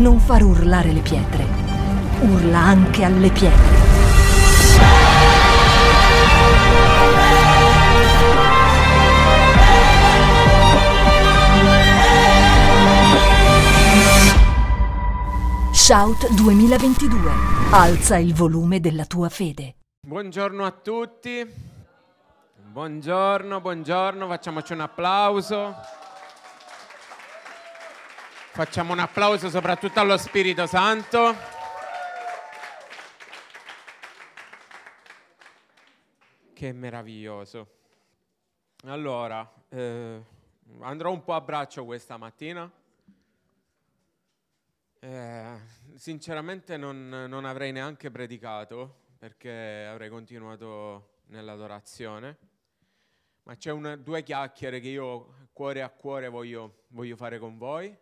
non far urlare le pietre. Urla anche alle pietre. Shout 2022. Alza il volume della tua fede. Buongiorno a tutti. Buongiorno, buongiorno, facciamoci un applauso. Facciamo un applauso soprattutto allo Spirito Santo. Che meraviglioso. Allora, eh, andrò un po' a braccio questa mattina. Eh, sinceramente non, non avrei neanche predicato perché avrei continuato nell'adorazione, ma c'è una, due chiacchiere che io cuore a cuore voglio, voglio fare con voi,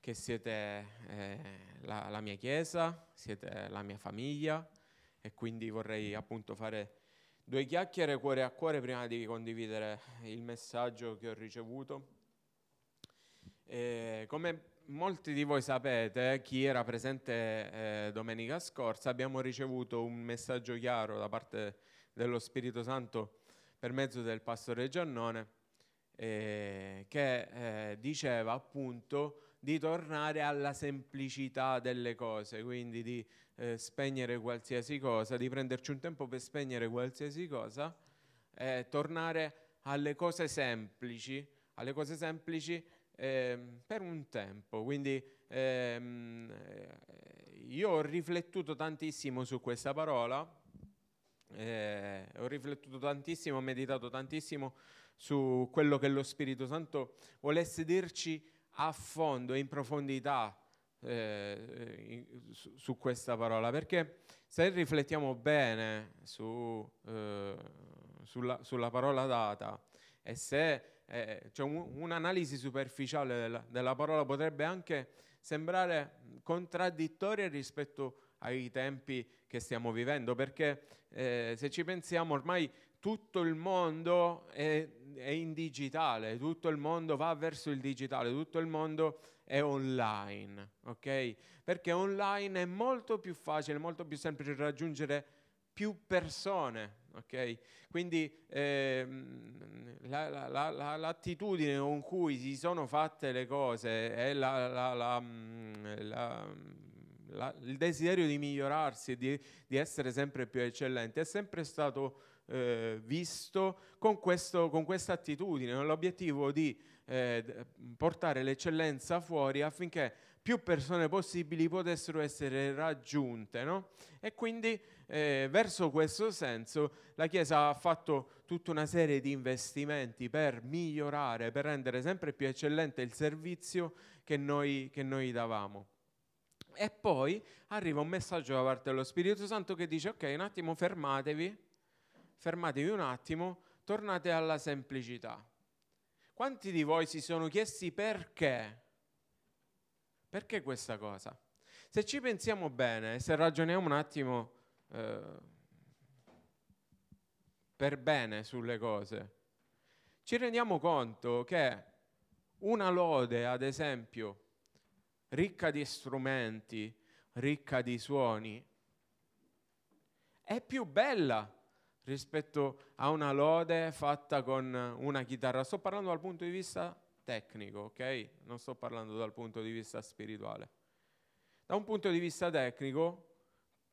che siete eh, la, la mia chiesa, siete la mia famiglia e quindi vorrei appunto fare due chiacchiere cuore a cuore prima di condividere il messaggio che ho ricevuto. E come molti di voi sapete, chi era presente eh, domenica scorsa, abbiamo ricevuto un messaggio chiaro da parte dello Spirito Santo per mezzo del pastore Giannone eh, che eh, diceva appunto di tornare alla semplicità delle cose, quindi di eh, spegnere qualsiasi cosa, di prenderci un tempo per spegnere qualsiasi cosa, e tornare alle cose semplici, alle cose semplici eh, per un tempo. Quindi ehm, io ho riflettuto tantissimo su questa parola, eh, ho riflettuto tantissimo, ho meditato tantissimo su quello che lo Spirito Santo volesse dirci a fondo, in profondità eh, su, su, questa parola, perché se riflettiamo bene su, eh, sulla, sulla, parola data e se eh, cioè un, un'analisi superficiale della, della, parola potrebbe anche sembrare contraddittoria rispetto ai tempi che stiamo vivendo, perché eh, se ci pensiamo ormai tutto il mondo è, è, in digitale, tutto il mondo va verso il digitale, tutto il mondo è online, ok? Perché online è molto più facile, molto più semplice raggiungere più persone, ok? Quindi ehm, la, la, la, l'attitudine con cui si sono fatte le cose e mm, il desiderio di migliorarsi, di, di essere sempre più eccellenti, è sempre stato eh, visto con, questa attitudine, con l'obiettivo di eh, portare l'eccellenza fuori affinché più persone possibili potessero essere raggiunte. No? E quindi eh, verso questo senso la Chiesa ha fatto tutta una serie di investimenti per migliorare, per rendere sempre più eccellente il servizio che noi, che noi davamo. E poi arriva un messaggio da parte dello Spirito Santo che dice ok, un attimo fermatevi fermatevi un attimo, tornate alla semplicità. Quanti di voi si sono chiesti perché? Perché questa cosa? Se ci pensiamo bene, se ragioniamo un attimo eh, per bene sulle cose, ci rendiamo conto che una lode, ad esempio, ricca di strumenti, ricca di suoni, è più bella rispetto a una lode fatta con una chitarra. Sto parlando dal punto di vista tecnico, ok? Non sto parlando dal punto di vista spirituale. Da un punto di vista tecnico,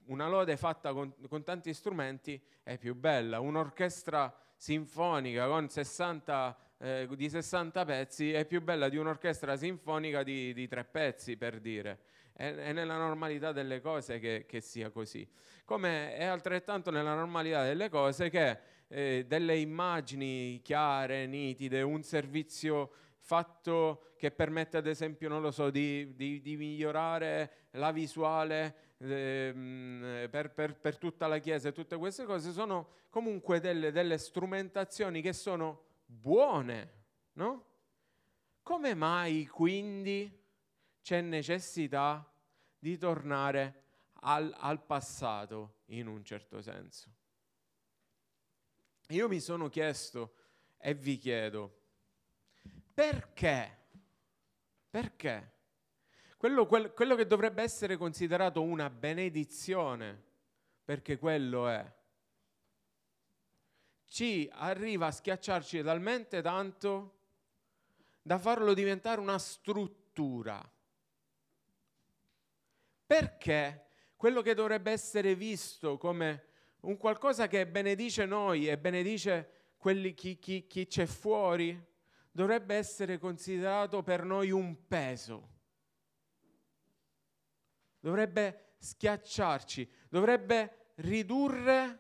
una lode fatta con, con tanti strumenti è più bella. Un'orchestra sinfonica con 60, eh, di 60 pezzi è più bella di un'orchestra sinfonica di, di tre pezzi, per dire è, nella normalità delle cose che, che, sia così. Come è altrettanto nella normalità delle cose che eh, delle immagini chiare, nitide, un servizio fatto che permette ad esempio, non lo so, di, di, di migliorare la visuale eh, per, per, per, tutta la Chiesa e tutte queste cose sono comunque delle, delle strumentazioni che sono buone, no? Come mai quindi c'è necessità di tornare al, al passato in un certo senso. Io mi sono chiesto e vi chiedo, perché? Perché? quello, quel, quello che dovrebbe essere considerato una benedizione, perché quello è, ci arriva a schiacciarci talmente tanto da farlo diventare una struttura. Perché quello che dovrebbe essere visto come un qualcosa che benedice noi e benedice quelli, chi, chi, chi c'è fuori, dovrebbe essere considerato per noi un peso. Dovrebbe schiacciarci, dovrebbe ridurre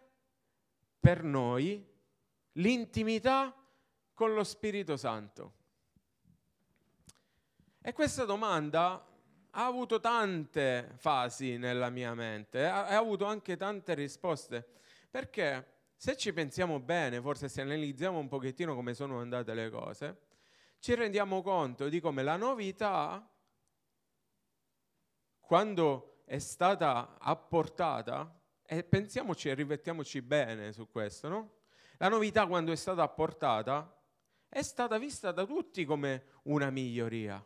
per noi l'intimità con lo Spirito Santo. E questa domanda ha avuto tante fasi nella mia mente, ha, ha avuto anche tante risposte, perché se ci pensiamo bene, forse se analizziamo un pochettino come sono andate le cose, ci rendiamo conto di come la novità, quando è stata apportata, e pensiamoci e riflettiamoci bene su questo, no? La novità quando è stata apportata è stata vista da tutti come una miglioria,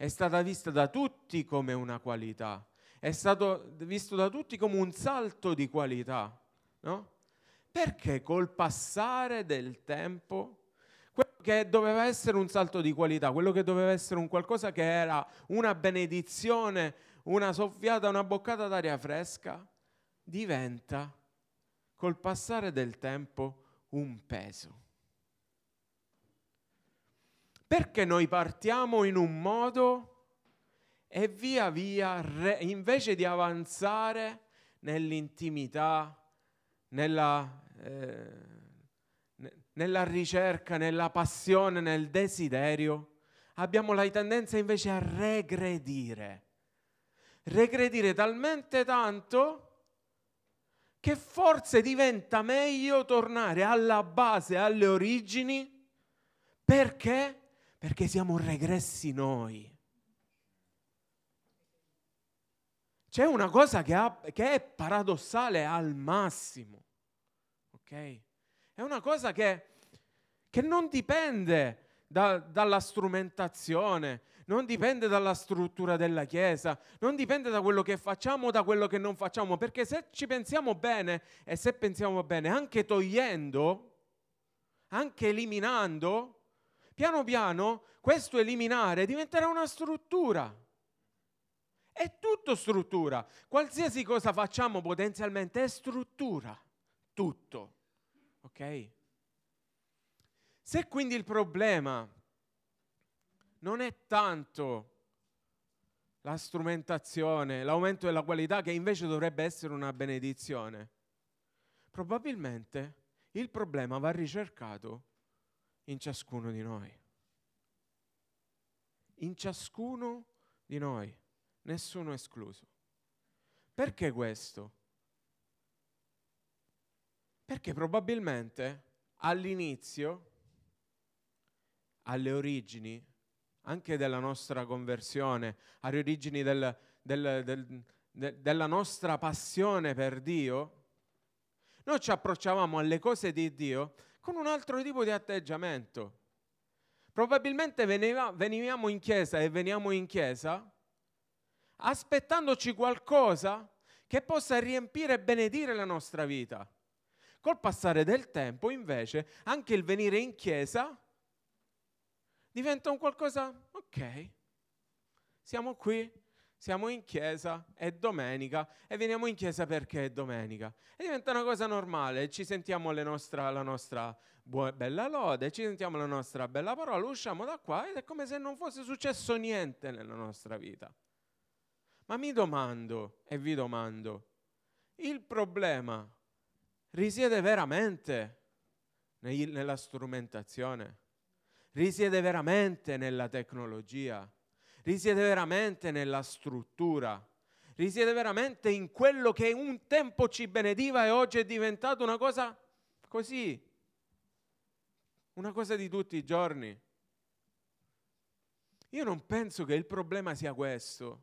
è stata vista da tutti come una qualità, è stato visto da tutti come un salto di qualità, no? Perché col passare del tempo quello che doveva essere un salto di qualità, quello che doveva essere un qualcosa che era una benedizione, una soffiata, una boccata d'aria fresca, diventa col passare del tempo un peso. Perché noi partiamo in un modo e via via, invece di avanzare nell'intimità, nella, eh, nella ricerca, nella passione, nel desiderio, abbiamo la tendenza invece a regredire. Regredire talmente tanto che forse diventa meglio tornare alla base, alle origini, perché? Perché siamo regressi noi. C'è una cosa che, ha, che è paradossale al massimo, ok? È una cosa che, che non dipende da, dalla strumentazione, non dipende dalla struttura della Chiesa, non dipende da quello che facciamo o da quello che non facciamo, perché se ci pensiamo bene e se pensiamo bene, anche togliendo, anche eliminando, piano piano questo eliminare diventerà una struttura. È tutto struttura. Qualsiasi cosa facciamo potenzialmente è struttura. Tutto. Ok? Se quindi il problema non è tanto la strumentazione, l'aumento della qualità che invece dovrebbe essere una benedizione. Probabilmente il problema va ricercato in ciascuno di noi. In ciascuno di noi, nessuno escluso. Perché questo? Perché probabilmente all'inizio, alle origini, anche della nostra conversione, alle origini del, del, del, de, della nostra passione per Dio, noi ci approcciavamo alle cose di Dio con un altro tipo di atteggiamento. Probabilmente veniva, venivamo in chiesa e veniamo in chiesa aspettandoci qualcosa che possa riempire e benedire la nostra vita. Col passare del tempo, invece, anche il venire in chiesa diventa un qualcosa, ok, siamo qui, siamo in chiesa, è domenica e veniamo in chiesa perché è domenica. E diventa una cosa normale, ci sentiamo nostra, la nostra buona, bella lode, ci sentiamo la nostra bella parola, usciamo da qua ed è come se non fosse successo niente nella nostra vita. Ma mi domando e vi domando, il problema risiede veramente nella strumentazione? risiede veramente nella tecnologia, risiede veramente nella struttura, risiede veramente in quello che un tempo ci benediva e oggi è diventato una cosa così, una cosa di tutti i giorni. Io non penso che il problema sia questo.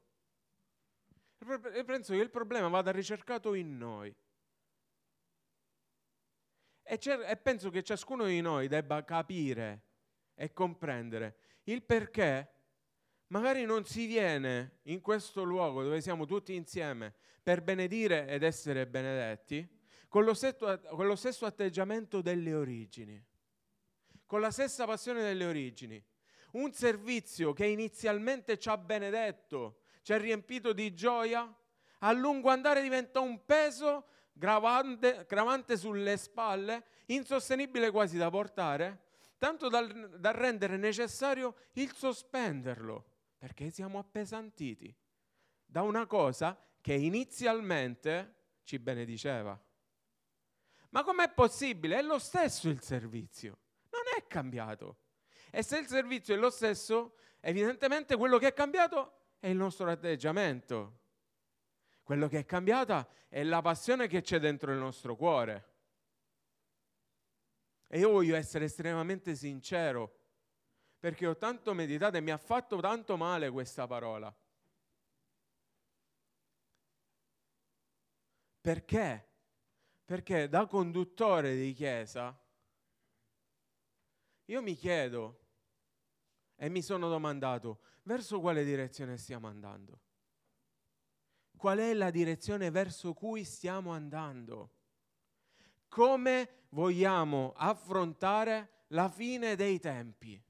Io penso che il problema vada ricercato in noi. E, e penso che ciascuno di noi debba capire e comprendere il perché Magari non si viene in questo luogo dove siamo tutti insieme per benedire ed essere benedetti con lo stesso, con lo stesso atteggiamento delle origini, con la stessa passione delle origini. Un servizio che inizialmente ci ha benedetto, ci ha riempito di gioia, a lungo andare diventa un peso gravante, gravante sulle spalle, insostenibile quasi da portare, tanto da, rendere necessario il sospenderlo perché siamo appesantiti da una cosa che inizialmente ci benediceva. Ma com'è possibile? È lo stesso il servizio, non è cambiato. E se il servizio è lo stesso, evidentemente quello che è cambiato è il nostro atteggiamento. Quello che è cambiata è la passione che c'è dentro il nostro cuore. E io voglio essere estremamente sincero perché ho tanto meditato e mi ha fatto tanto male questa parola. Perché? Perché da conduttore di chiesa io mi chiedo e mi sono domandato verso quale direzione stiamo andando? Qual è la direzione verso cui stiamo andando? Come vogliamo affrontare la fine dei tempi?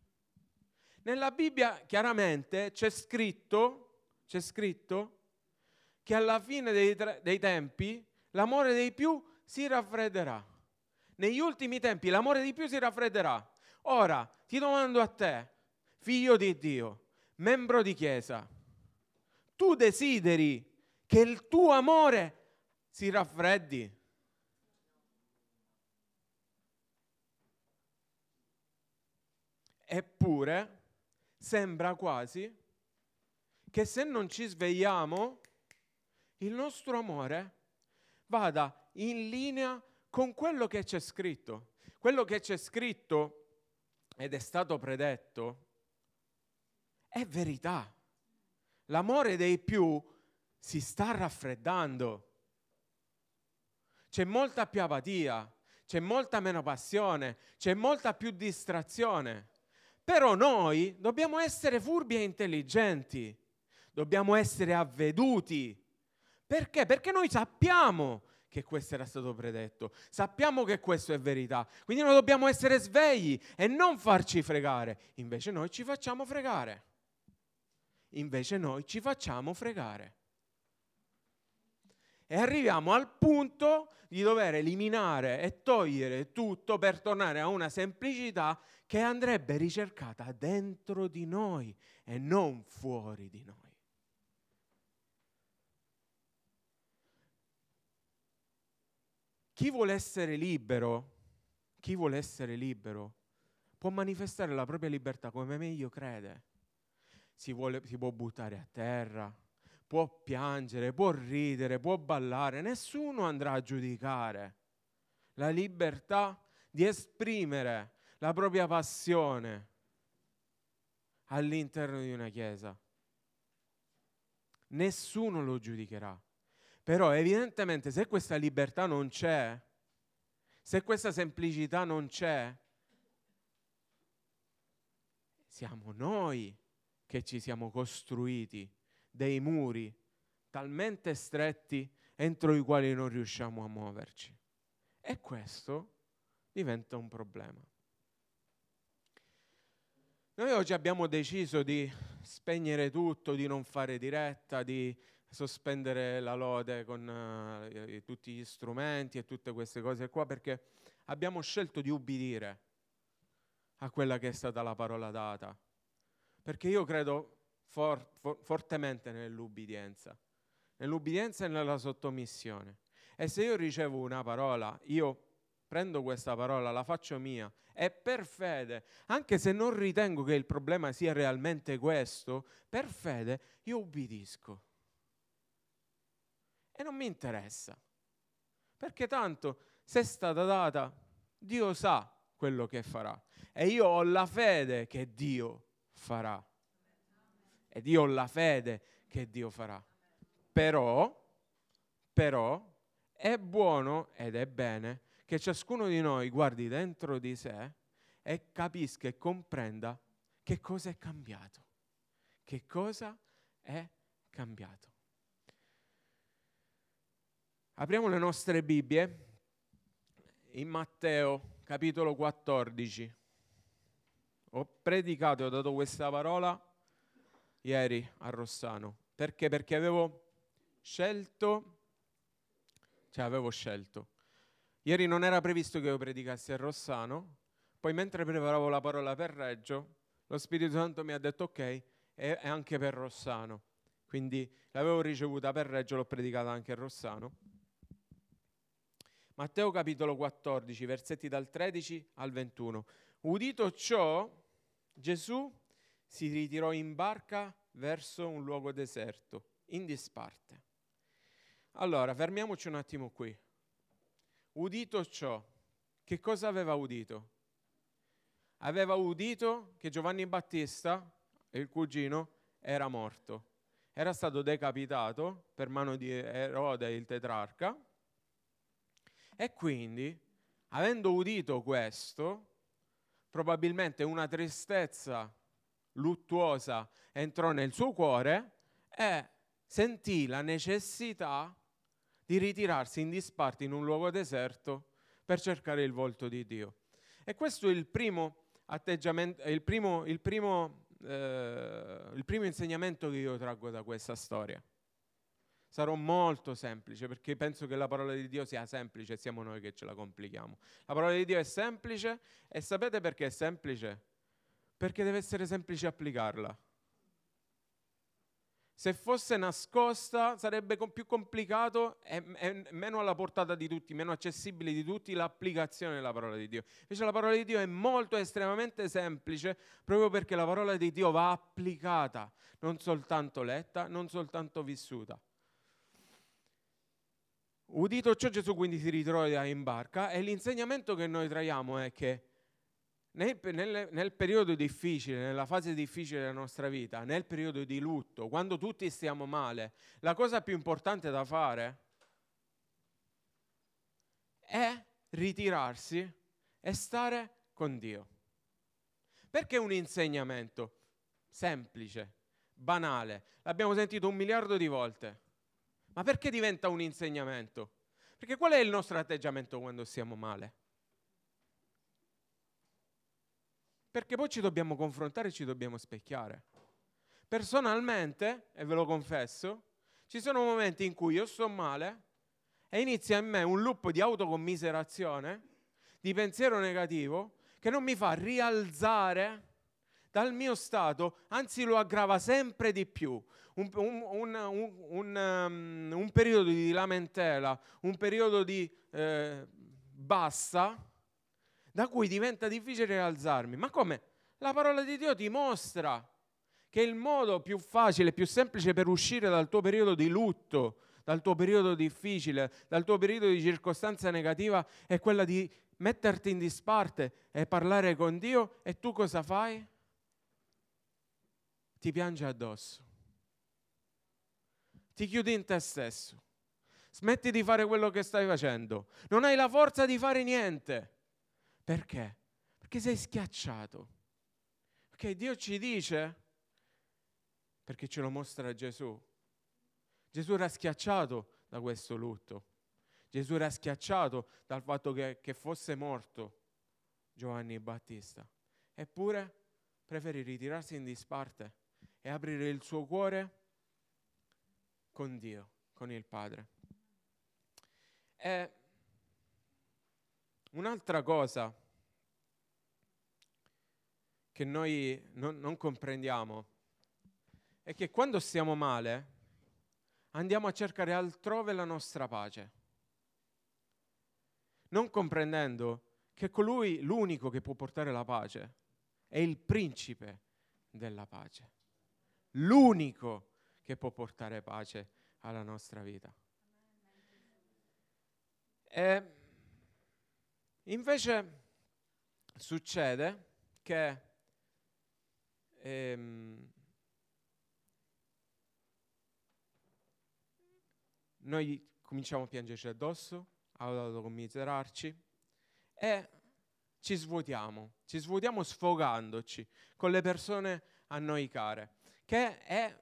Nella Bibbia chiaramente c'è scritto, c'è scritto che alla fine dei, dei tempi l'amore dei più si raffredderà. Negli ultimi tempi l'amore di più si raffredderà. Ora ti domando a te, figlio di Dio, membro di chiesa, tu desideri che il tuo amore si raffreddi? Eppure sembra quasi che se non ci svegliamo, il nostro amore vada in linea con quello che c'è scritto. Quello che c'è scritto ed è stato predetto è verità. L'amore dei più si sta raffreddando. C'è molta più apatia, c'è molta meno passione, c'è molta più distrazione. Però noi dobbiamo essere furbi e intelligenti, dobbiamo essere avveduti. Perché? Perché noi sappiamo che questo era stato predetto, sappiamo che questo è verità, quindi noi dobbiamo essere svegli e non farci fregare, invece noi ci facciamo fregare, invece noi ci facciamo fregare. E arriviamo al punto di dover eliminare e togliere tutto per tornare a una semplicità che andrebbe ricercata dentro di noi e non fuori di noi. Chi vuole essere libero, chi vuole essere libero, può manifestare la propria libertà come meglio crede. Si, vuole, si può buttare a terra, può piangere, può ridere, può ballare, nessuno andrà a giudicare. La libertà di esprimere la propria passione all'interno di una chiesa. Nessuno lo giudicherà. Però evidentemente se questa libertà non c'è, se questa semplicità non c'è, siamo noi che ci siamo costruiti dei muri talmente stretti entro i quali non riusciamo a muoverci. E questo diventa un problema. Noi oggi abbiamo deciso di spegnere tutto, di non fare diretta, di sospendere la lode con uh, tutti gli strumenti e tutte queste cose qua perché abbiamo scelto di ubbidire a quella che è stata la parola data. Perché io credo for, for, fortemente nell'ubbidienza, nell'ubbidienza e nella sottomissione. E se io ricevo una parola, io prendo questa parola, la faccio mia e per fede, anche se non ritengo che il problema sia realmente questo, per fede io ubbidisco. E non mi interessa, perché tanto se è stata data, Dio sa quello che farà e io ho la fede che Dio farà. Ed io ho la fede che Dio farà. Però, però, è buono ed è bene che ciascuno di noi guardi dentro di sé e capisca e comprenda che cosa è cambiato, Che cosa è cambiato? Apriamo le nostre Bibbie in Matteo capitolo 14. Ho predicato e ho dato questa parola ieri a Rossano. Perché? Perché avevo scelto, cioè avevo scelto. Ieri non era previsto che io predicassi a Rossano, poi mentre preparavo la parola per Reggio, lo Spirito Santo mi ha detto ok, è anche per Rossano. Quindi l'avevo ricevuta per Reggio, l'ho predicata anche a Rossano. Matteo capitolo 14, versetti dal 13 al 21. Udito ciò, Gesù si ritirò in barca verso un luogo deserto, in disparte. Allora, fermiamoci un attimo qui. Udito ciò, che cosa aveva udito? Aveva udito che Giovanni Battista, il cugino, era morto. Era stato decapitato per mano di Erode, il tetrarca, e quindi, avendo udito questo, probabilmente una tristezza luttuosa entrò nel suo cuore e sentì la necessità di ritirarsi in disparte in un luogo deserto per cercare il volto di Dio. E questo è il primo atteggiamento, il primo, il primo, eh, il primo insegnamento che io traggo da questa storia. Sarò molto semplice perché penso che la parola di Dio sia semplice e siamo noi che ce la complichiamo. La parola di Dio è semplice e sapete perché è semplice? Perché deve essere semplice applicarla. Se fosse nascosta sarebbe più complicato e, e, meno alla portata di tutti, meno accessibile di tutti l'applicazione della parola di Dio. Invece la parola di Dio è molto estremamente semplice proprio perché la parola di Dio va applicata, non soltanto letta, non soltanto vissuta. Udito ciò Gesù quindi si ritrova in barca e l'insegnamento che noi traiamo è che nel, nel, nel, periodo difficile, nella fase difficile della nostra vita, nel periodo di lutto, quando tutti stiamo male, la cosa più importante da fare è ritirarsi e stare con Dio. Perché un insegnamento semplice, banale, l'abbiamo sentito un miliardo di volte. Ma perché diventa un insegnamento? Perché qual è il nostro atteggiamento quando stiamo male? Perché poi ci dobbiamo confrontare e ci dobbiamo specchiare. Personalmente, e ve lo confesso, ci sono momenti in cui io sto male e inizia in me un loop di autocommiserazione, di pensiero negativo, che non mi fa rialzare dal mio stato, anzi lo aggrava sempre di più. Un, un, un, um, un periodo di lamentela, un periodo di eh, bassa, da cui diventa difficile rialzarmi. Ma come? La parola di Dio ti mostra che il modo più facile, più semplice per uscire dal tuo periodo di lutto, dal tuo periodo difficile, dal tuo periodo di circostanza negativa, è quella di metterti in disparte e parlare con Dio e tu cosa fai? ti piange addosso. Ti chiudi in te stesso. Smetti di fare quello che stai facendo. Non hai la forza di fare niente. Perché? Perché sei schiacciato. Perché Dio ci dice, perché ce lo mostra Gesù. Gesù era schiacciato da questo lutto. Gesù era schiacciato dal fatto che, che fosse morto Giovanni Battista. Eppure preferì ritirarsi in disparte e aprire il suo cuore con Dio, con il Padre. E un'altra cosa che noi non, non comprendiamo è che quando stiamo male andiamo a cercare altrove la nostra pace, non comprendendo che colui, l'unico che può portare la pace, è il principe della pace l'unico che può portare pace alla nostra vita. E invece succede che ehm, noi cominciamo a piangerci addosso, a autocommiserarci e ci svuotiamo, ci svuotiamo sfogandoci con le persone a noi care che è,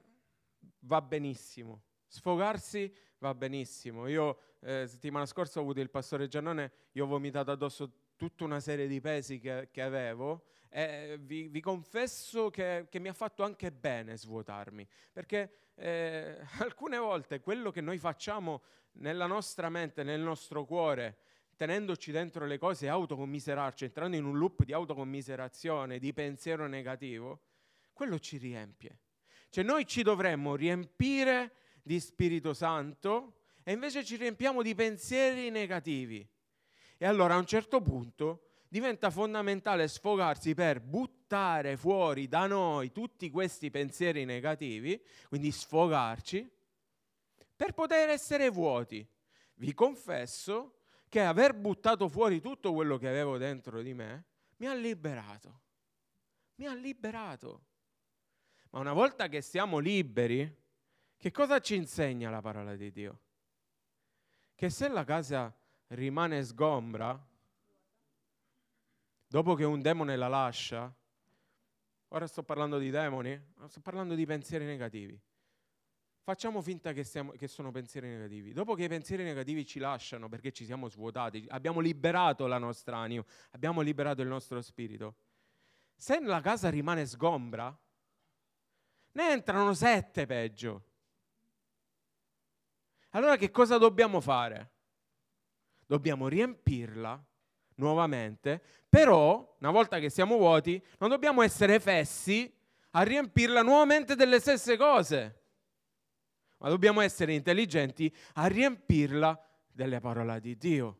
va benissimo. Sfogarsi va benissimo. Io eh, settimana scorsa ho avuto il pastore Giannone, io ho vomitato addosso tutta una serie di pesi che, che avevo e vi, vi confesso che, che, mi ha fatto anche bene svuotarmi, perché eh, alcune volte quello che noi facciamo nella nostra mente, nel nostro cuore, tenendoci dentro le cose e autocommiserarci, entrando in un loop di autocommiserazione, di pensiero negativo, quello ci riempie. Cioè noi ci dovremmo riempire di Spirito Santo e invece ci riempiamo di pensieri negativi. E allora a un certo punto diventa fondamentale sfogarsi per buttare fuori da noi tutti questi pensieri negativi, quindi sfogarci, per poter essere vuoti. Vi confesso che aver buttato fuori tutto quello che avevo dentro di me mi ha liberato. Mi ha liberato. Ma una volta che siamo liberi, che cosa ci insegna la parola di Dio? Che se la casa rimane sgombra, dopo che un demone la lascia, ora sto parlando di demoni, sto parlando di pensieri negativi. Facciamo finta che, siamo, che, sono pensieri negativi. Dopo che i pensieri negativi ci lasciano perché ci siamo svuotati, abbiamo liberato la nostra anima, abbiamo liberato il nostro spirito. Se la casa rimane sgombra, ne entrano sette peggio. Allora che cosa dobbiamo fare? Dobbiamo riempirla nuovamente, però una volta che siamo vuoti non dobbiamo essere fessi a riempirla nuovamente delle stesse cose ma dobbiamo essere intelligenti a riempirla delle parole di Dio,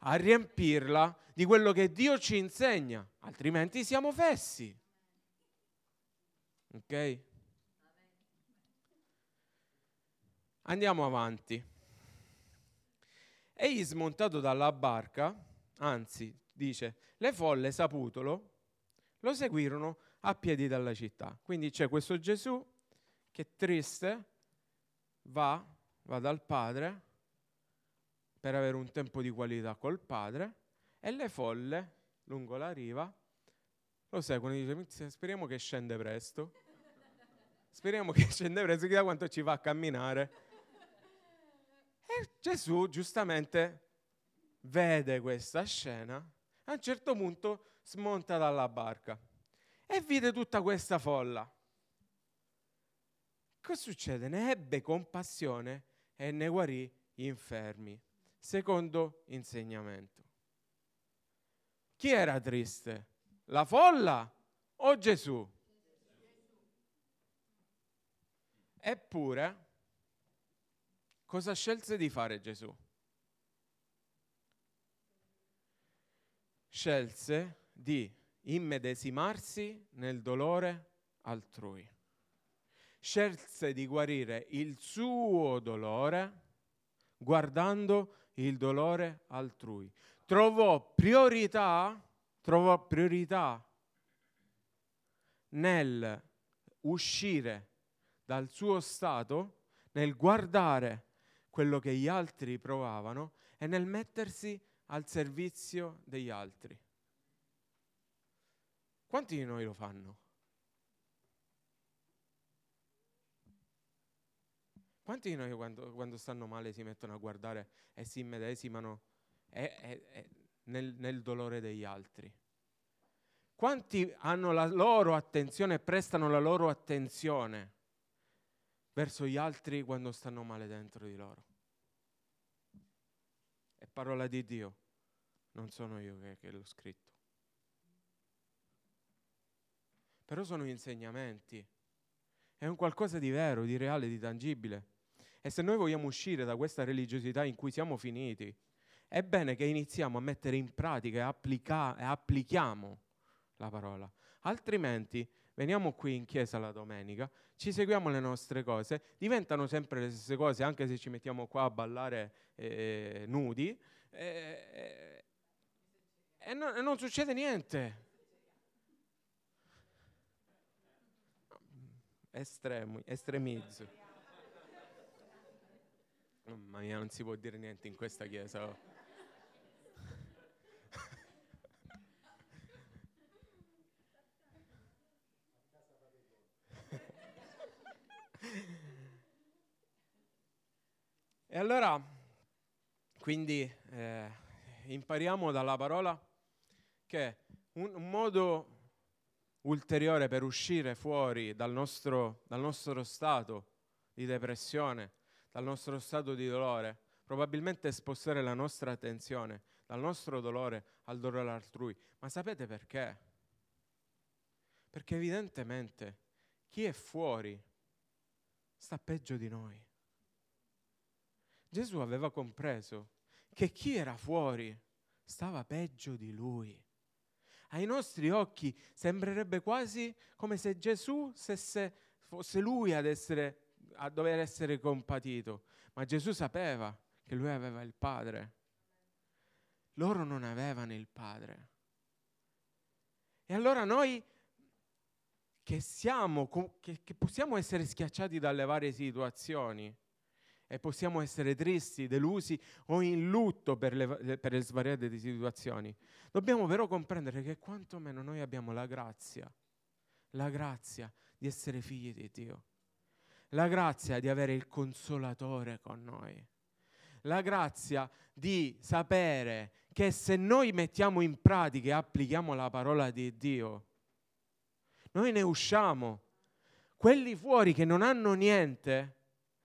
a riempirla di quello che Dio ci insegna, altrimenti siamo fessi. Ok? Andiamo avanti. Egli smontato dalla barca, anzi, dice, le folle saputolo, lo seguirono a piedi dalla città. Quindi c'è questo Gesù che triste va, va dal padre per avere un tempo di qualità col padre e le folle lungo la riva lo seguono e dice speriamo che scende presto speriamo che scende presto chissà quanto ci va a camminare e Gesù giustamente vede questa scena a un certo punto smonta dalla barca e vide tutta questa folla Cosa succede? Ne ebbe compassione e ne guarì gli infermi. Secondo insegnamento. Chi era triste? La folla o Gesù? Eppure, cosa scelse di fare Gesù? Scelse di immedesimarsi nel dolore altrui scelse di guarire il suo dolore guardando il dolore altrui. Trovò priorità, trovò priorità nel uscire dal suo stato, nel guardare quello che gli altri provavano e nel mettersi al servizio degli altri. Quanti di noi lo fanno? Quanti di noi quando, quando, stanno male si mettono a guardare e si immedesimano è, è, è nel, nel dolore degli altri? Quanti hanno la loro attenzione e prestano la loro attenzione verso gli altri quando stanno male dentro di loro? È parola di Dio, non sono io che, che l'ho scritto. Però sono insegnamenti, è un qualcosa di vero, di reale, di tangibile. E se noi vogliamo uscire da questa religiosità in cui siamo finiti, è bene che iniziamo a mettere in pratica e, applica- e applichiamo la parola. Altrimenti veniamo qui in chiesa la domenica, ci seguiamo le nostre cose, diventano sempre le stesse cose, anche se ci mettiamo qua a ballare eh, nudi, eh, e, non, e non succede niente. Estremo, estremizzo. Mamma mia, non si può dire niente in questa chiesa. Oh. Allora, quindi, eh, impariamo dalla parola che un, un, modo ulteriore per uscire fuori dal nostro, dal nostro stato di depressione, dal nostro stato di dolore, probabilmente è spostare la nostra attenzione dal nostro dolore al dolore altrui. Ma sapete perché? Perché evidentemente chi è fuori sta peggio di noi. Gesù aveva compreso che chi era fuori stava peggio di lui. Ai nostri occhi sembrerebbe quasi come se Gesù stesse, fosse lui ad, essere, a dover essere compatito, ma Gesù sapeva che lui aveva il Padre. Loro non avevano il Padre. E allora noi che siamo, che, che possiamo essere schiacciati dalle varie situazioni e possiamo essere tristi, delusi o in lutto per le, per le svariate situazioni, dobbiamo però comprendere che quantomeno noi abbiamo la grazia, la grazia di essere figli di Dio, la grazia di avere il consolatore con noi, la grazia di sapere che se noi mettiamo in pratica e applichiamo la parola di Dio, noi ne usciamo. Quelli fuori che non hanno niente,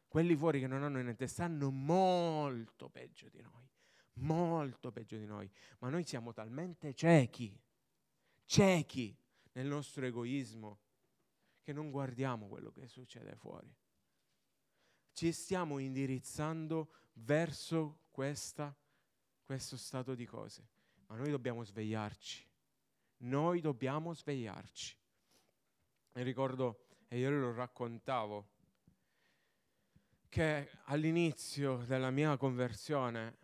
quelli fuori che non hanno niente stanno molto peggio di noi, molto peggio di noi, ma noi siamo talmente ciechi, ciechi nel nostro egoismo che non guardiamo quello che succede fuori. Ci stiamo indirizzando verso questa, questo stato di cose, ma noi dobbiamo svegliarci, noi dobbiamo svegliarci. E ricordo, e io lo raccontavo, che all'inizio della mia conversione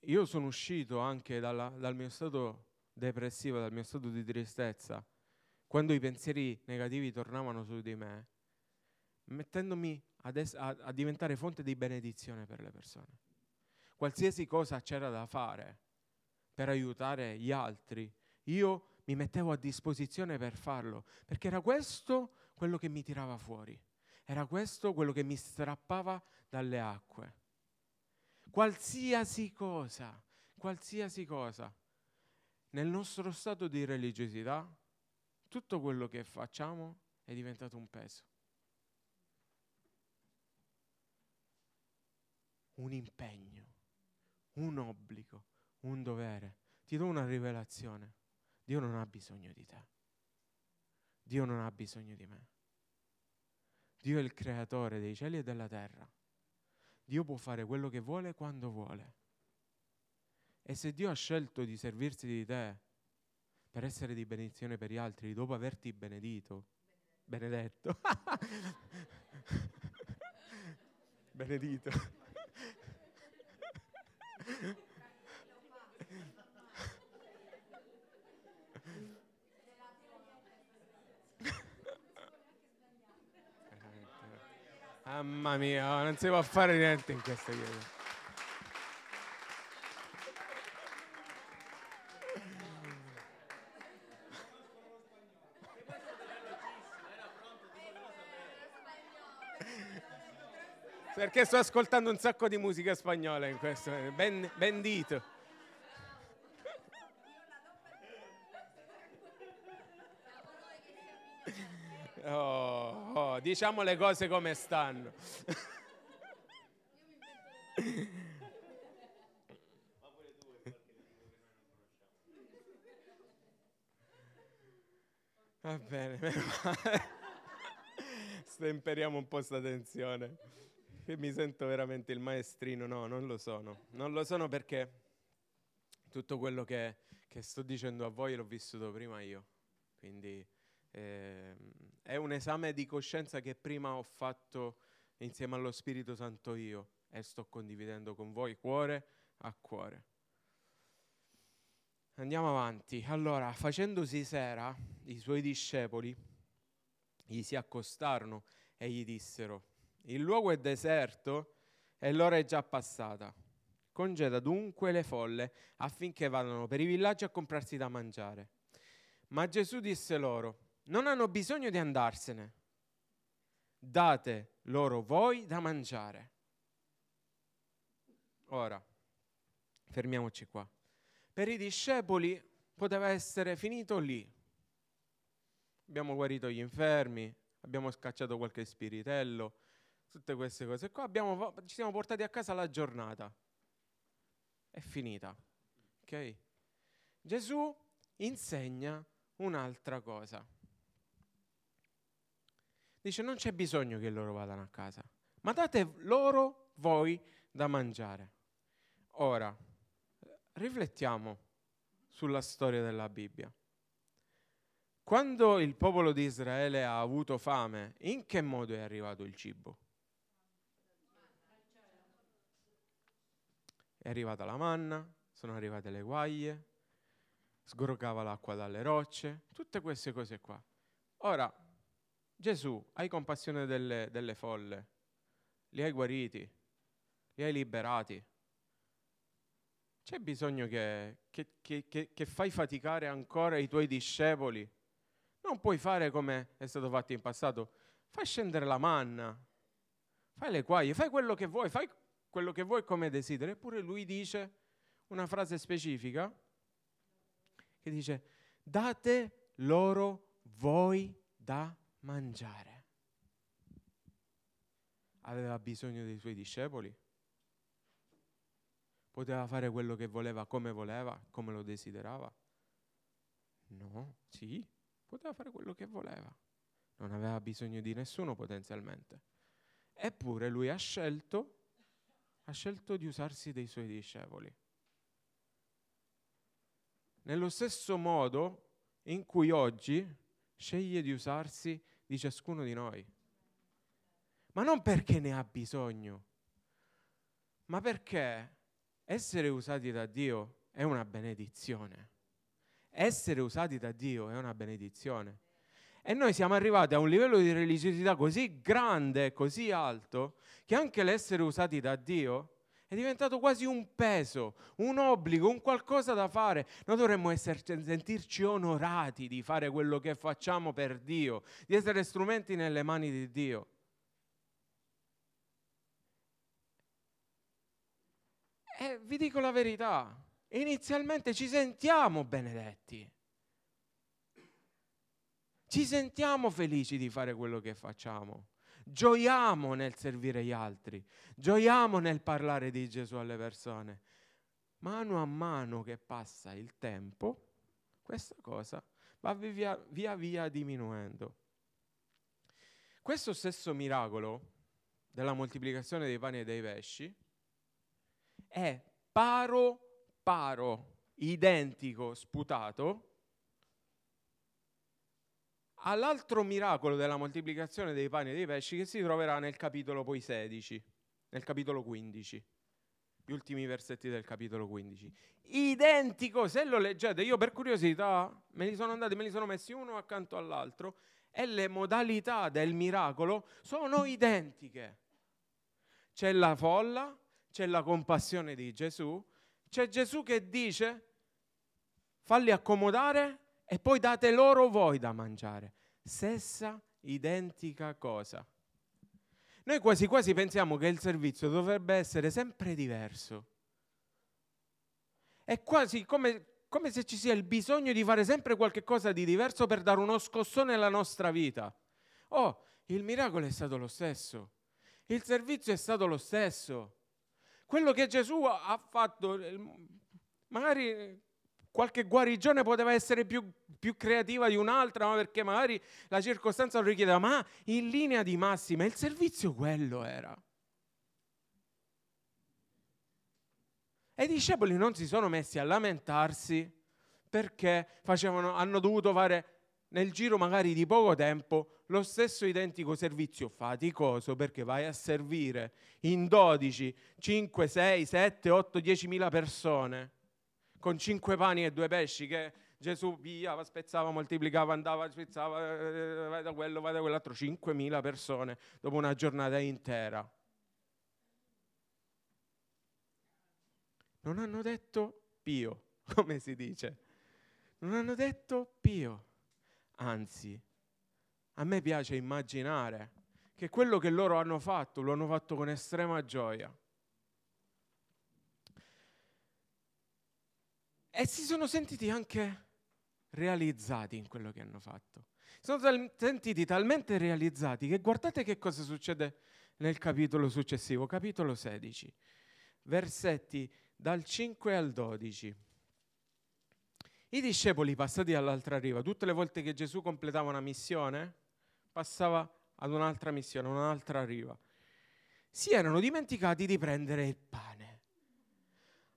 io sono uscito anche dalla, dal mio stato depressivo, dal mio stato di tristezza, quando i pensieri negativi tornavano su di me, mettendomi es- a, a diventare fonte di benedizione per le persone. Qualsiasi cosa c'era da fare per aiutare gli altri, io mi mettevo a disposizione per farlo, perché era questo quello che mi tirava fuori, era questo quello che mi strappava dalle acque. Qualsiasi cosa, qualsiasi cosa, nel nostro stato di religiosità, tutto quello che facciamo è diventato un peso. Un impegno, un obbligo, un dovere. Ti do una rivelazione. Dio non ha bisogno di te. Dio non ha bisogno di me. Dio è il creatore dei cieli e della terra. Dio può fare quello che vuole quando vuole. E se Dio ha scelto di servirsi di te per essere di benedizione per gli altri, dopo averti benedito, benedetto, benedito. Mamma mia, non si può fare niente in questa chiesa. Perché sto ascoltando un sacco di musica spagnola in questo, ben, bendito. Diciamo le cose come stanno. Va bene, stemperiamo un po' sta tensione. Mi sento veramente il maestrino, no, non lo sono. Non lo sono perché tutto quello che, che sto dicendo a voi l'ho vissuto prima io. Quindi eh, è un esame di coscienza che prima ho fatto insieme allo Spirito Santo io e sto condividendo con voi cuore a cuore. Andiamo avanti. Allora, facendosi sera, i suoi discepoli gli si accostarono e gli dissero, il luogo è deserto e l'ora è già passata. Congeda dunque le folle affinché vadano per i villaggi a comprarsi da mangiare. Ma Gesù disse loro, non hanno bisogno di andarsene. Date loro voi da mangiare. Ora, fermiamoci qua. Per i discepoli poteva essere finito lì. Abbiamo guarito gli infermi, abbiamo scacciato qualche spiritello, tutte queste cose qua, abbiamo, ci siamo portati a casa la giornata. È finita. Ok? Gesù insegna un'altra cosa. Dice non c'è bisogno che loro vadano a casa, ma date loro voi da mangiare. Ora, riflettiamo sulla storia della Bibbia. Quando il popolo di Israele ha avuto fame, in che modo è arrivato il cibo? È arrivata la manna, sono arrivate le guaglie, sgrogava l'acqua dalle rocce, tutte queste cose qua. Ora, Gesù, hai compassione delle, delle folle, li hai guariti, li hai liberati. C'è bisogno che, che, che, che, fai faticare ancora i tuoi discepoli? Non puoi fare come è stato fatto in passato. Fai scendere la manna, fai le guaglie, fai quello che vuoi, fai quello che vuoi come desideri. Eppure lui dice una frase specifica che dice date loro voi da mangiare. Aveva bisogno dei suoi discepoli? Poteva fare quello che voleva, come voleva, come lo desiderava? No, sì, poteva fare quello che voleva. Non aveva bisogno di nessuno potenzialmente. Eppure lui ha scelto, ha scelto di usarsi dei suoi discepoli. Nello stesso modo in cui oggi sceglie di usarsi di ciascuno di noi. Ma non perché ne ha bisogno, ma perché essere usati da Dio è una benedizione. Essere usati da Dio è una benedizione. E noi siamo arrivati a un livello di religiosità così grande, così alto, che anche l'essere usati da Dio è diventato quasi un peso, un obbligo, un qualcosa da fare. Noi dovremmo essere, sentirci onorati di fare quello che facciamo per Dio, di essere strumenti nelle mani di Dio. E vi dico la verità, inizialmente ci sentiamo benedetti. Ci sentiamo felici di fare quello che facciamo. Gioiamo nel servire gli altri. Gioiamo nel parlare di Gesù alle persone. Mano a mano che passa il tempo, questa cosa va via via, via diminuendo. Questo stesso miracolo della moltiplicazione dei pani e dei pesci è paro paro, identico, sputato all'altro miracolo della moltiplicazione dei pani e dei pesci che si troverà nel capitolo poi 16, nel capitolo 15, gli ultimi versetti del capitolo 15. Identico, se lo leggete, io per curiosità me li sono andati, me li sono messi uno accanto all'altro e le modalità del miracolo sono identiche. C'è la folla, c'è la compassione di Gesù, c'è Gesù che dice falli accomodare e poi date loro voi da mangiare. Stessa identica cosa. Noi quasi quasi pensiamo che il servizio dovrebbe essere sempre diverso. È quasi come, come se ci sia il bisogno di fare sempre qualcosa di diverso per dare uno scossone alla nostra vita. Oh, il miracolo è stato lo stesso. Il servizio è stato lo stesso. Quello che Gesù ha fatto, magari qualche guarigione poteva essere più, più, creativa di un'altra, ma perché magari la circostanza lo richiedeva, ma in linea di massima il servizio quello era. E i discepoli non si sono messi a lamentarsi perché facevano, hanno dovuto fare nel giro magari di poco tempo lo stesso identico servizio faticoso perché vai a servire in 12, 5, 6, 7, 8, 10 mila persone con cinque pani e due pesci che Gesù via, spezzava, moltiplicava, andava, spezzava, eh, vai da quello, vai da quell'altro, 5.000 persone dopo una giornata intera. Non hanno detto Pio, come si dice. Non hanno detto Pio. Anzi, a me piace immaginare che quello che loro hanno fatto lo hanno fatto con estrema gioia. E si sono sentiti anche realizzati in quello che hanno fatto. Si sono tal- sentiti talmente realizzati che guardate che cosa succede nel capitolo successivo, capitolo 16, versetti dal 5 al 12. I discepoli passati dall'altra riva, tutte le volte che Gesù completava una missione, passava ad un'altra missione, un'altra riva, si erano dimenticati di prendere il pane.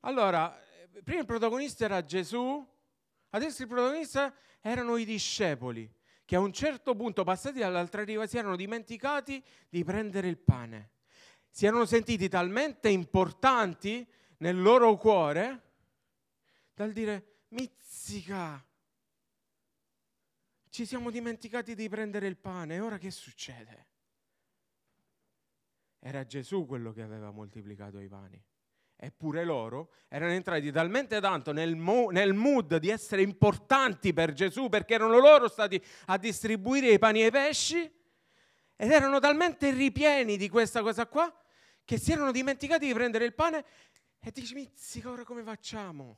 Allora, prima il protagonista era Gesù, adesso il protagonista erano i discepoli, che a un certo punto, passati dall'altra riva, si erano dimenticati di prendere il pane. Si erano sentiti talmente importanti nel loro cuore dal dire, mizzica, ci siamo dimenticati di prendere il pane, e ora che succede? Era Gesù quello che aveva moltiplicato i pani. Eppure loro erano entrati talmente tanto nel, mo- nel, mood di essere importanti per Gesù perché erano loro stati a distribuire i pani e i pesci ed erano talmente ripieni di questa cosa qua che si erano dimenticati di prendere il pane e dici, mizzica, ora come facciamo?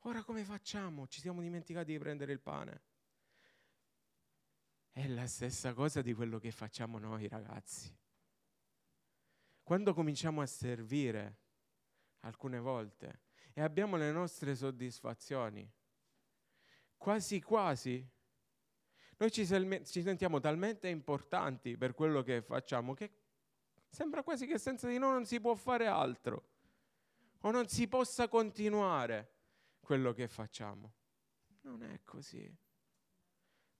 Ora come facciamo? Ci siamo dimenticati di prendere il pane. È la stessa cosa di quello che facciamo noi ragazzi. Quando cominciamo a servire alcune volte e abbiamo le nostre soddisfazioni. Quasi quasi noi ci, ci, sentiamo talmente importanti per quello che facciamo che sembra quasi che senza di noi non si può fare altro o non si possa continuare quello che facciamo. Non è così.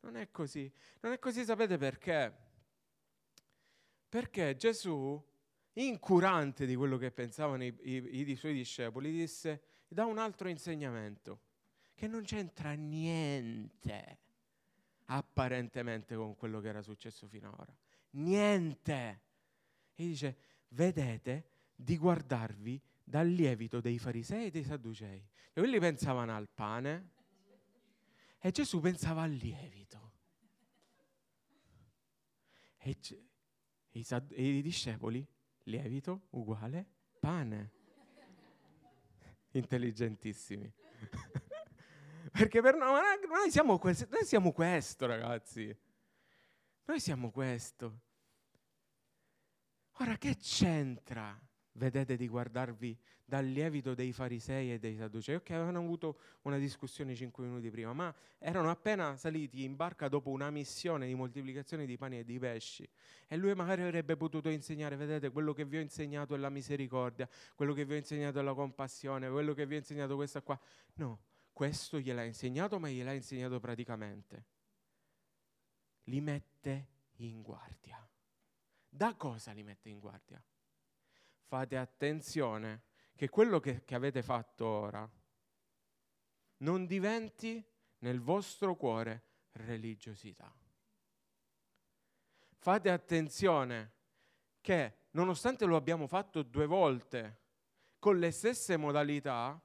Non è così. Non è così, sapete perché? Perché Gesù incurante di quello che pensavano i, i, i suoi discepoli, disse, da un altro insegnamento, che non c'entra niente apparentemente con quello che era successo fino ad ora. Niente. E dice, vedete di guardarvi dal lievito dei farisei e dei sadducei. E quelli pensavano al pane e Gesù pensava al lievito. E, e, i, e i discepoli lievito uguale pane. Intelligentissimi. Perché per noi, noi, siamo quel, noi siamo questo, ragazzi. Noi siamo questo. Ora che c'entra vedete di guardarvi dal lievito dei farisei e dei sadducei, ok, avevano avuto una discussione cinque minuti prima, ma erano appena saliti in barca dopo una missione di moltiplicazione di pani e di pesci e lui magari avrebbe potuto insegnare, vedete, quello che vi ho insegnato è la misericordia, quello che vi ho insegnato è la compassione, quello che vi ho insegnato è questa qua. No, questo gliel'ha insegnato, ma gliel'ha insegnato praticamente. Li mette in guardia. Da cosa li mette in guardia? Fate attenzione che quello che, che avete fatto ora non diventi nel vostro cuore religiosità. Fate attenzione che nonostante lo abbiamo fatto due volte con le stesse modalità,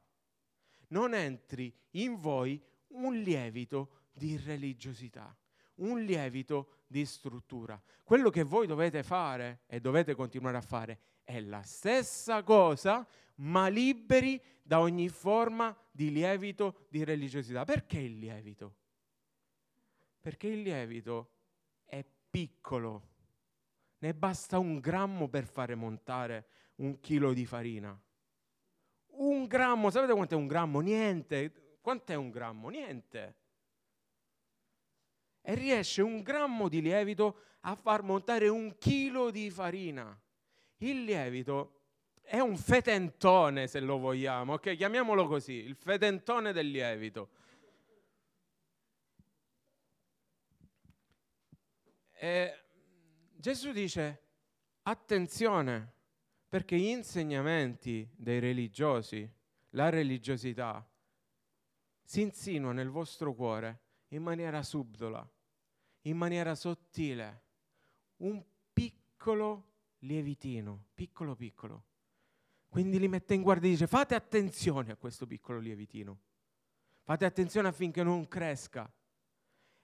non entri in voi un lievito di religiosità, un lievito di struttura. Quello che voi dovete fare e dovete continuare a fare è la stessa cosa, ma liberi da ogni forma di lievito di religiosità. Perché il lievito? Perché il lievito è piccolo, ne basta un grammo per fare montare un chilo di farina. Un grammo, sapete quanto è un grammo? Niente. Quant'è un grammo? Niente. E riesce un grammo di lievito a far montare un chilo di farina. Il lievito è un fetentone, se lo vogliamo, ok? Chiamiamolo così, il fetentone del lievito. E Gesù dice, attenzione, perché gli insegnamenti dei religiosi, la religiosità, si insinua nel vostro cuore in maniera subdola, in maniera sottile, un piccolo lievitino, piccolo piccolo. Quindi li mette in guardia e dice fate attenzione a questo piccolo lievitino. Fate attenzione affinché non cresca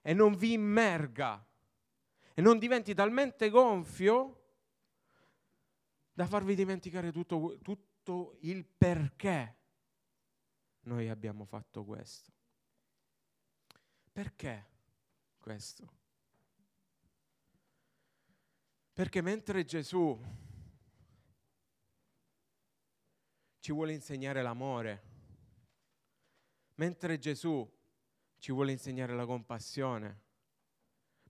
e non vi immerga e non diventi talmente gonfio da farvi dimenticare tutto, tutto il perché noi abbiamo fatto questo. Perché questo? Perché mentre Gesù ci vuole insegnare l'amore, mentre Gesù ci vuole insegnare la compassione,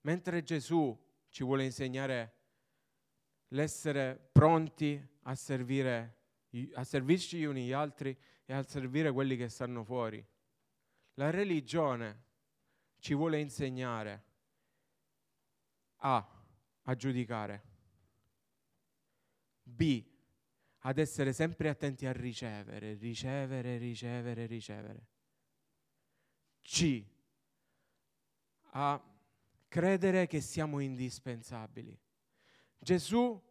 mentre Gesù ci vuole insegnare l'essere pronti a servire a servirci gli uni gli altri e a servire quelli che stanno fuori. La religione ci vuole insegnare A. a giudicare, B. ad essere sempre attenti a ricevere, ricevere, ricevere, ricevere. C. a credere che siamo indispensabili. Gesù,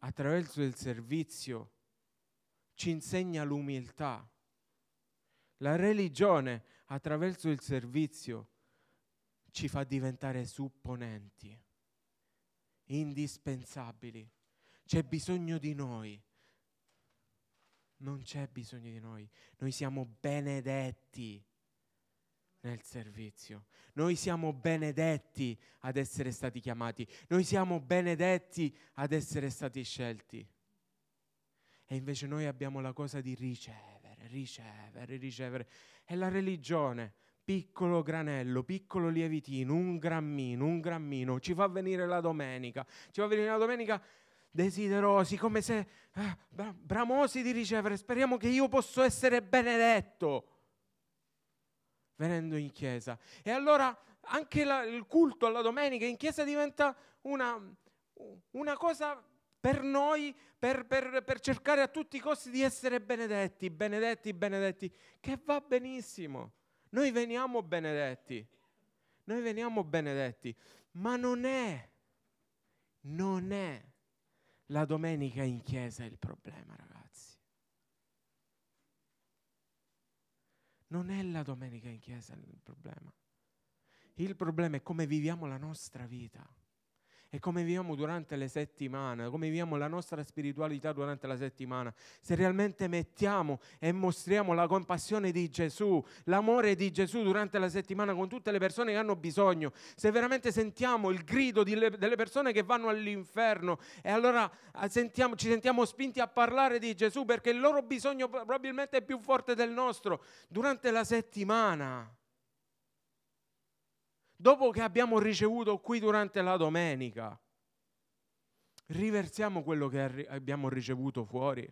attraverso il servizio, ci insegna l'umiltà. La religione, attraverso il servizio, ci fa diventare supponenti, indispensabili. C'è bisogno di noi. Non c'è bisogno di noi. Noi siamo benedetti nel servizio. Noi siamo benedetti ad essere stati chiamati. Noi siamo benedetti ad essere stati scelti. E invece noi abbiamo la cosa di ricevere, ricevere, ricevere. È la religione, piccolo granello, piccolo lievitino, un grammino, un grammino, ci fa venire la domenica, ci fa venire la domenica desiderosi, come se eh, bramosi di ricevere, speriamo che io possa essere benedetto venendo in chiesa. E allora anche la, il culto alla domenica in chiesa diventa una, una cosa per noi, per, per, per, cercare a tutti i costi di essere benedetti, benedetti, benedetti, che va benissimo. Noi veniamo benedetti, noi veniamo benedetti, ma non è, non è la domenica in chiesa il problema, ragazzi. Non è la domenica in chiesa il problema. Il problema è come viviamo la nostra vita e come viviamo durante le settimane, come viviamo la nostra spiritualità durante la settimana. Se realmente mettiamo e mostriamo la compassione di Gesù, l'amore di Gesù durante la settimana con tutte le persone che hanno bisogno, se veramente sentiamo il grido delle persone che vanno all'inferno e allora ah, sentiamo, ci sentiamo spinti a parlare di Gesù perché il loro bisogno probabilmente è più forte del nostro durante la settimana dopo che abbiamo ricevuto qui durante la domenica, riversiamo quello che abbiamo ricevuto fuori.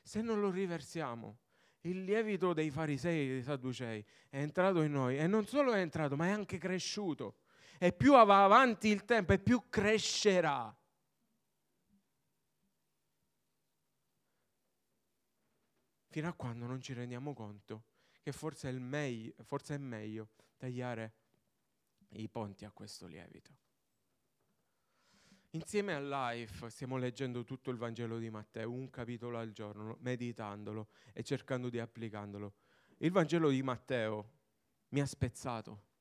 Se non lo riversiamo, il lievito dei farisei e dei sadducei è entrato in noi e non solo è entrato, ma è anche cresciuto. E più va avanti il tempo e più crescerà. Fino a quando non ci rendiamo conto che forse è, meglio, forse è meglio tagliare i ponti a questo lievito. Insieme al Life stiamo leggendo tutto il Vangelo di Matteo, un capitolo al giorno, meditandolo e cercando di applicandolo. Il Vangelo di Matteo mi ha spezzato.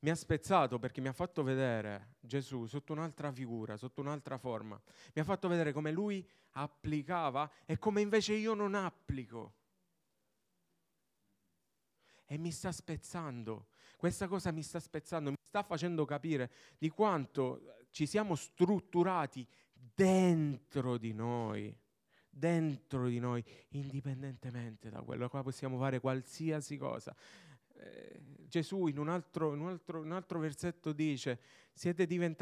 Mi ha spezzato perché mi ha fatto vedere Gesù sotto un'altra figura, sotto un'altra forma. Mi ha fatto vedere come lui applicava e come invece io non applico. E mi sta spezzando questa cosa mi sta spezzando, mi sta facendo capire di quanto ci siamo strutturati dentro di noi, dentro di noi, indipendentemente da quello. Qua possiamo fare qualsiasi cosa. Eh, Gesù in un, altro, in, un altro, in un altro, versetto dice,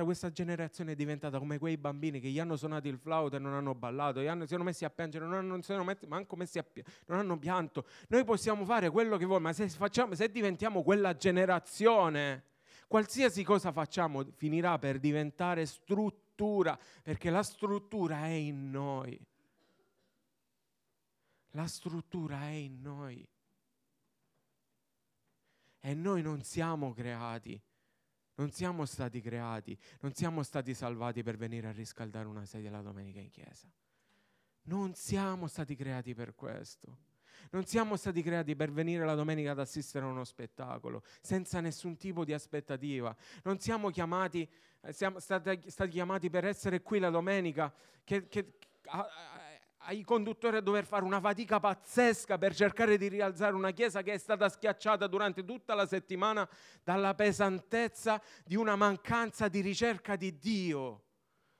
questa generazione è diventata come quei bambini che gli hanno suonato il flauto e non hanno ballato, gli hanno, si sono messi a piangere, non hanno, sono messi, messi a non hanno pianto. Noi possiamo fare quello che vuoi, ma se, facciamo, se diventiamo quella generazione, qualsiasi cosa facciamo finirà per diventare struttura, perché la struttura è in noi. La struttura è in noi. E noi non siamo creati, non siamo stati creati, non siamo stati salvati per venire a riscaldare una sedia la domenica in chiesa. Non siamo stati creati per questo. Non siamo stati creati per venire la domenica ad assistere a uno spettacolo, senza nessun tipo di aspettativa. Non siamo chiamati, eh, siamo stati, stati chiamati per essere qui la domenica che, che, a, ai conduttori a dover fare una fatica pazzesca per cercare di rialzare una chiesa che è stata schiacciata durante tutta la settimana dalla pesantezza di una mancanza di ricerca di Dio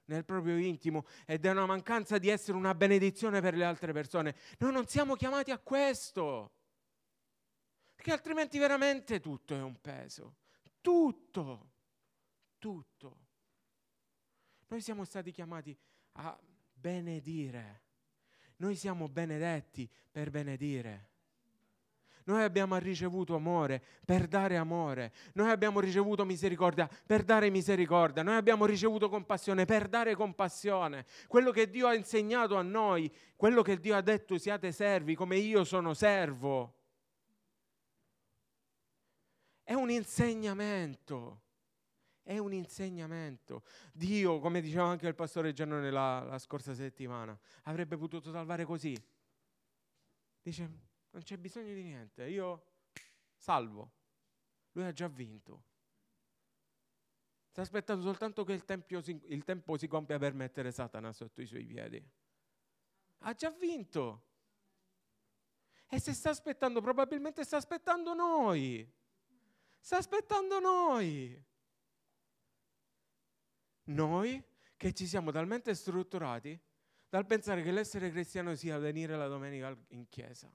nel proprio intimo ed è una mancanza di essere una benedizione per le altre persone. Noi non siamo chiamati a questo, perché altrimenti veramente tutto è un peso. Tutto, tutto. Noi siamo stati chiamati a benedire. Noi siamo benedetti per benedire. Noi abbiamo ricevuto amore per dare amore. Noi abbiamo ricevuto misericordia per dare misericordia. Noi abbiamo ricevuto compassione per dare compassione. Quello che Dio ha insegnato a noi, quello che Dio ha detto siate servi come io sono servo. È un insegnamento. È un insegnamento. Dio, come diceva anche il pastore Giannone la, la scorsa settimana, avrebbe potuto salvare così. Dice, non c'è bisogno di niente, io salvo. Lui ha già vinto. Sta aspettando soltanto che il, si, il tempo si compia per mettere Satana sotto i suoi piedi. Ha già vinto. E se sta aspettando, probabilmente sta aspettando noi. Sta aspettando noi. Noi che ci siamo talmente strutturati dal pensare che l'essere cristiano sia venire la domenica in chiesa